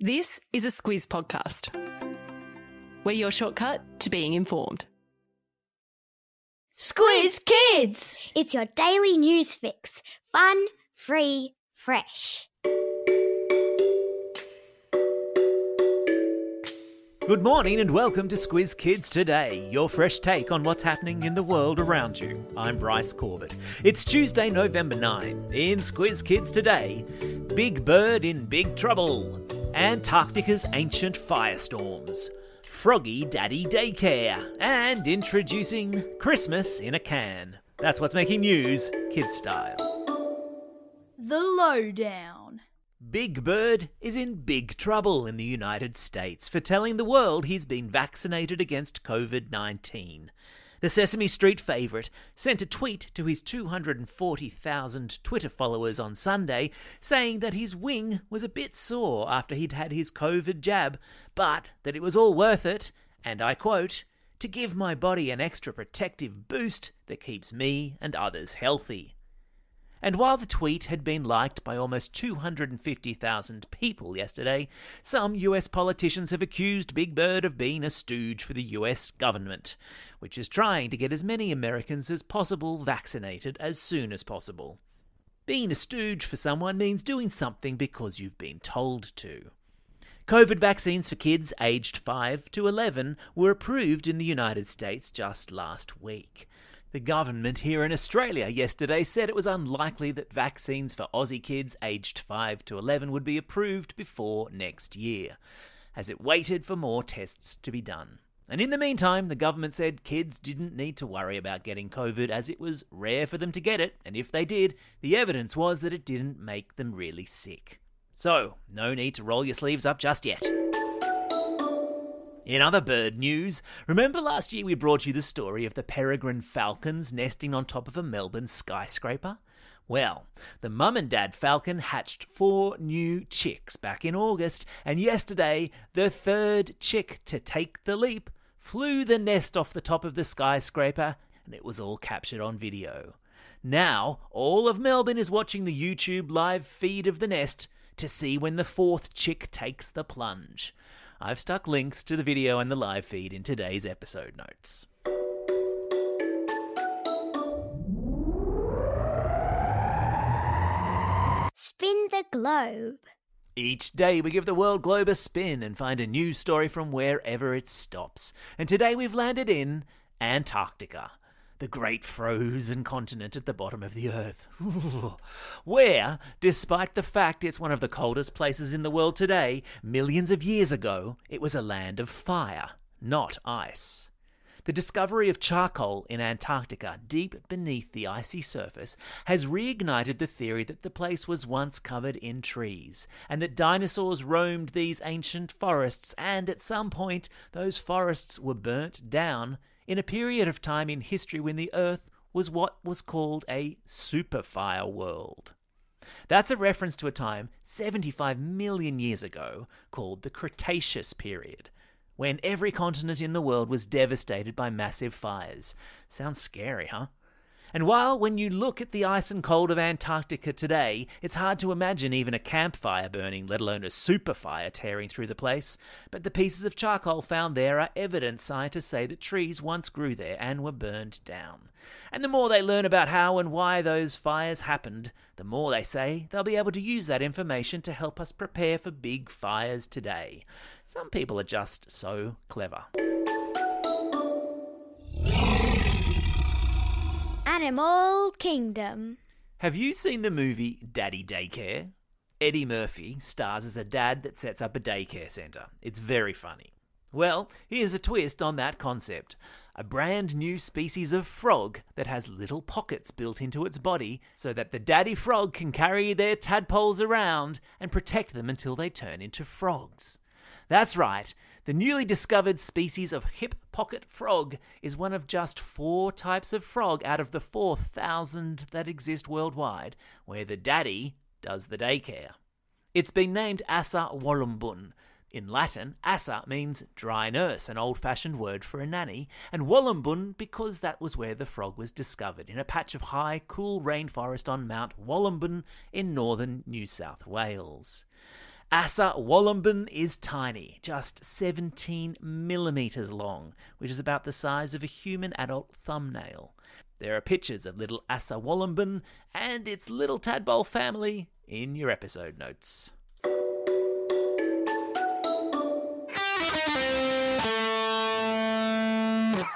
This is a Squiz podcast. We're your shortcut to being informed. Squiz Kids! It's your daily news fix. Fun, free, fresh. Good morning and welcome to Squiz Kids Today, your fresh take on what's happening in the world around you. I'm Bryce Corbett. It's Tuesday, November 9. In Squiz Kids Today, Big Bird in Big Trouble, Antarctica's Ancient Firestorms, Froggy Daddy Daycare, and introducing Christmas in a Can. That's what's making news, kid style. The Lowdown. Big Bird is in big trouble in the United States for telling the world he's been vaccinated against COVID 19. The Sesame Street favourite sent a tweet to his 240,000 Twitter followers on Sunday saying that his wing was a bit sore after he'd had his COVID jab, but that it was all worth it, and I quote, to give my body an extra protective boost that keeps me and others healthy. And while the tweet had been liked by almost 250,000 people yesterday, some US politicians have accused Big Bird of being a stooge for the US government, which is trying to get as many Americans as possible vaccinated as soon as possible. Being a stooge for someone means doing something because you've been told to. COVID vaccines for kids aged 5 to 11 were approved in the United States just last week. The government here in Australia yesterday said it was unlikely that vaccines for Aussie kids aged 5 to 11 would be approved before next year, as it waited for more tests to be done. And in the meantime, the government said kids didn't need to worry about getting COVID as it was rare for them to get it, and if they did, the evidence was that it didn't make them really sick. So, no need to roll your sleeves up just yet. In other bird news, remember last year we brought you the story of the peregrine falcons nesting on top of a Melbourne skyscraper? Well, the mum and dad falcon hatched four new chicks back in August, and yesterday, the third chick to take the leap flew the nest off the top of the skyscraper, and it was all captured on video. Now, all of Melbourne is watching the YouTube live feed of the nest to see when the fourth chick takes the plunge. I've stuck links to the video and the live feed in today's episode notes. Spin the globe. Each day we give the world globe a spin and find a new story from wherever it stops. And today we've landed in Antarctica, the great frozen continent at the bottom of the earth. Where, despite the fact it's one of the coldest places in the world today, millions of years ago it was a land of fire, not ice. The discovery of charcoal in Antarctica, deep beneath the icy surface, has reignited the theory that the place was once covered in trees, and that dinosaurs roamed these ancient forests, and at some point those forests were burnt down in a period of time in history when the Earth was what was called a superfire world. That's a reference to a time 75 million years ago called the Cretaceous period, when every continent in the world was devastated by massive fires. Sounds scary, huh? And while when you look at the ice and cold of Antarctica today, it's hard to imagine even a campfire burning, let alone a superfire tearing through the place, but the pieces of charcoal found there are evidence scientists say that trees once grew there and were burned down. And the more they learn about how and why those fires happened, the more they say they'll be able to use that information to help us prepare for big fires today. Some people are just so clever. Animal Kingdom. Have you seen the movie Daddy Daycare? Eddie Murphy stars as a dad that sets up a daycare centre. It's very funny. Well, here's a twist on that concept. A brand new species of frog that has little pockets built into its body so that the daddy frog can carry their tadpoles around and protect them until they turn into frogs. That's right, the newly discovered species of hip pocket frog is one of just four types of frog out of the 4,000 that exist worldwide, where the daddy does the daycare. It's been named Assa wollumbin. In Latin, assa means dry nurse, an old fashioned word for a nanny, and wollumbin because that was where the frog was discovered, in a patch of high, cool rainforest on Mount Wollumbin in northern New South Wales. Assa Wollumbin is tiny, just 17 millimetres long, which is about the size of a human adult thumbnail. There are pictures of little Assa Wollumbin and its little tadpole family in your episode notes.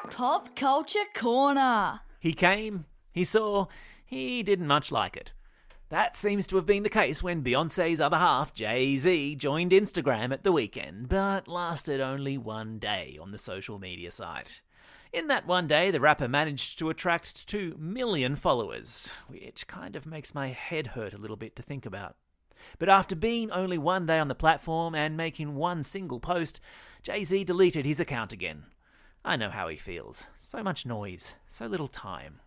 Pop Culture Corner. He came, he saw, he didn't much like it. That seems to have been the case when Beyonce's other half, Jay Z, joined Instagram at the weekend, but lasted only one day on the social media site. In that one day, the rapper managed to attract 2 million followers, which kind of makes my head hurt a little bit to think about. But after being only one day on the platform and making one single post, Jay Z deleted his account again. I know how he feels. So much noise, so little time.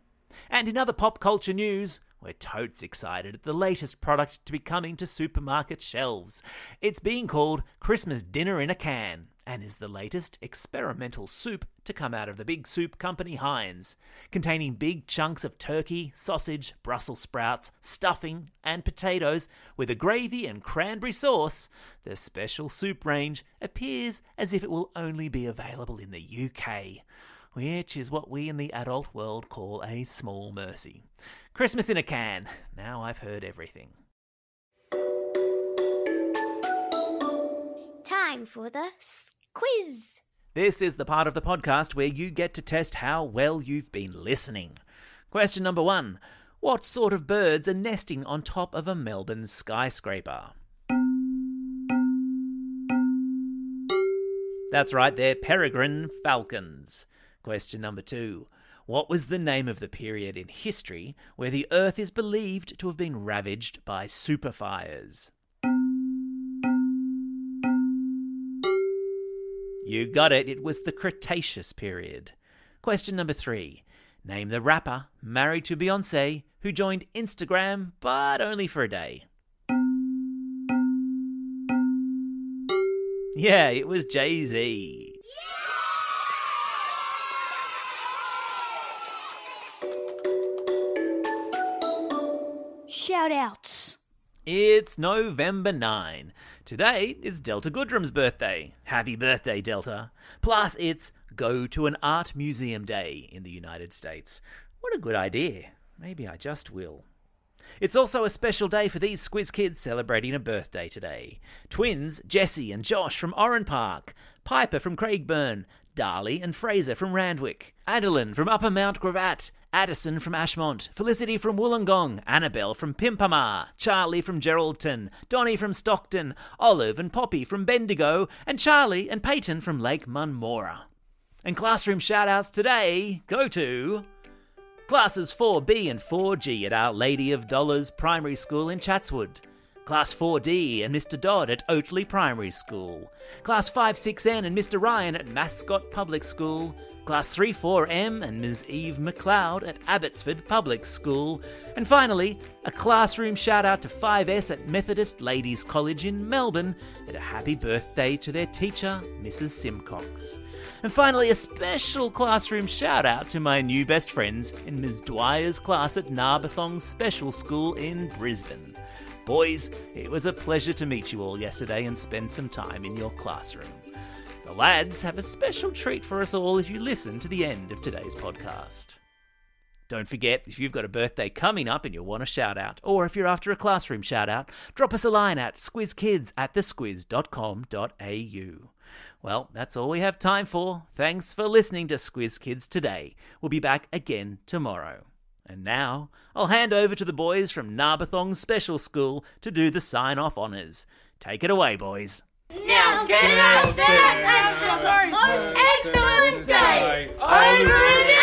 And in other pop culture news, we're totes excited at the latest product to be coming to supermarket shelves. It's being called Christmas Dinner in a Can and is the latest experimental soup to come out of the big soup company Heinz, containing big chunks of turkey, sausage, Brussels sprouts, stuffing, and potatoes with a gravy and cranberry sauce. The special soup range appears as if it will only be available in the UK which is what we in the adult world call a small mercy. Christmas in a can. Now I've heard everything. Time for the quiz. This is the part of the podcast where you get to test how well you've been listening. Question number one What sort of birds are nesting on top of a Melbourne skyscraper? That's right, they're peregrine falcons. Question number two. What was the name of the period in history where the Earth is believed to have been ravaged by superfires? You got it, it was the Cretaceous period. Question number three. Name the rapper married to Beyonce who joined Instagram but only for a day. Yeah, it was Jay Z. Shout outs. It's November 9. Today is Delta Goodrum's birthday. Happy birthday, Delta. Plus, it's Go to an Art Museum Day in the United States. What a good idea. Maybe I just will. It's also a special day for these Squiz kids celebrating a birthday today. Twins Jesse and Josh from Oran Park, Piper from Craigburn, Darley and Fraser from Randwick, Adeline from Upper Mount Gravatt, Addison from Ashmont, Felicity from Wollongong, Annabelle from Pimpama, Charlie from Geraldton, Donny from Stockton, Olive and Poppy from Bendigo, and Charlie and Peyton from Lake Munmorah. And classroom shout-outs today go to Classes 4B and 4G at Our Lady of Dolours Primary School in Chatswood. Class 4D and Mr. Dodd at Oatley Primary School. Class 5-6N and Mr. Ryan at Mascot Public School. Class 3-4M and Ms. Eve McLeod at Abbotsford Public School. And finally, a classroom shout out to 5S at Methodist Ladies College in Melbourne and a happy birthday to their teacher, Mrs. Simcox. And finally, a special classroom shout out to my new best friends in Ms. Dwyer's class at Narbethong Special School in Brisbane. Boys, it was a pleasure to meet you all yesterday and spend some time in your classroom. The lads have a special treat for us all if you listen to the end of today's podcast. Don't forget, if you've got a birthday coming up and you want a shout out, or if you're after a classroom shout out, drop us a line at squizkids at thesquiz.com.au. Well, that's all we have time for. Thanks for listening to Squiz Kids today. We'll be back again tomorrow. And now I'll hand over to the boys from Narbethong Special School to do the sign off honours. Take it away, boys. Now get out there and have the most excellent day over